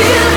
you.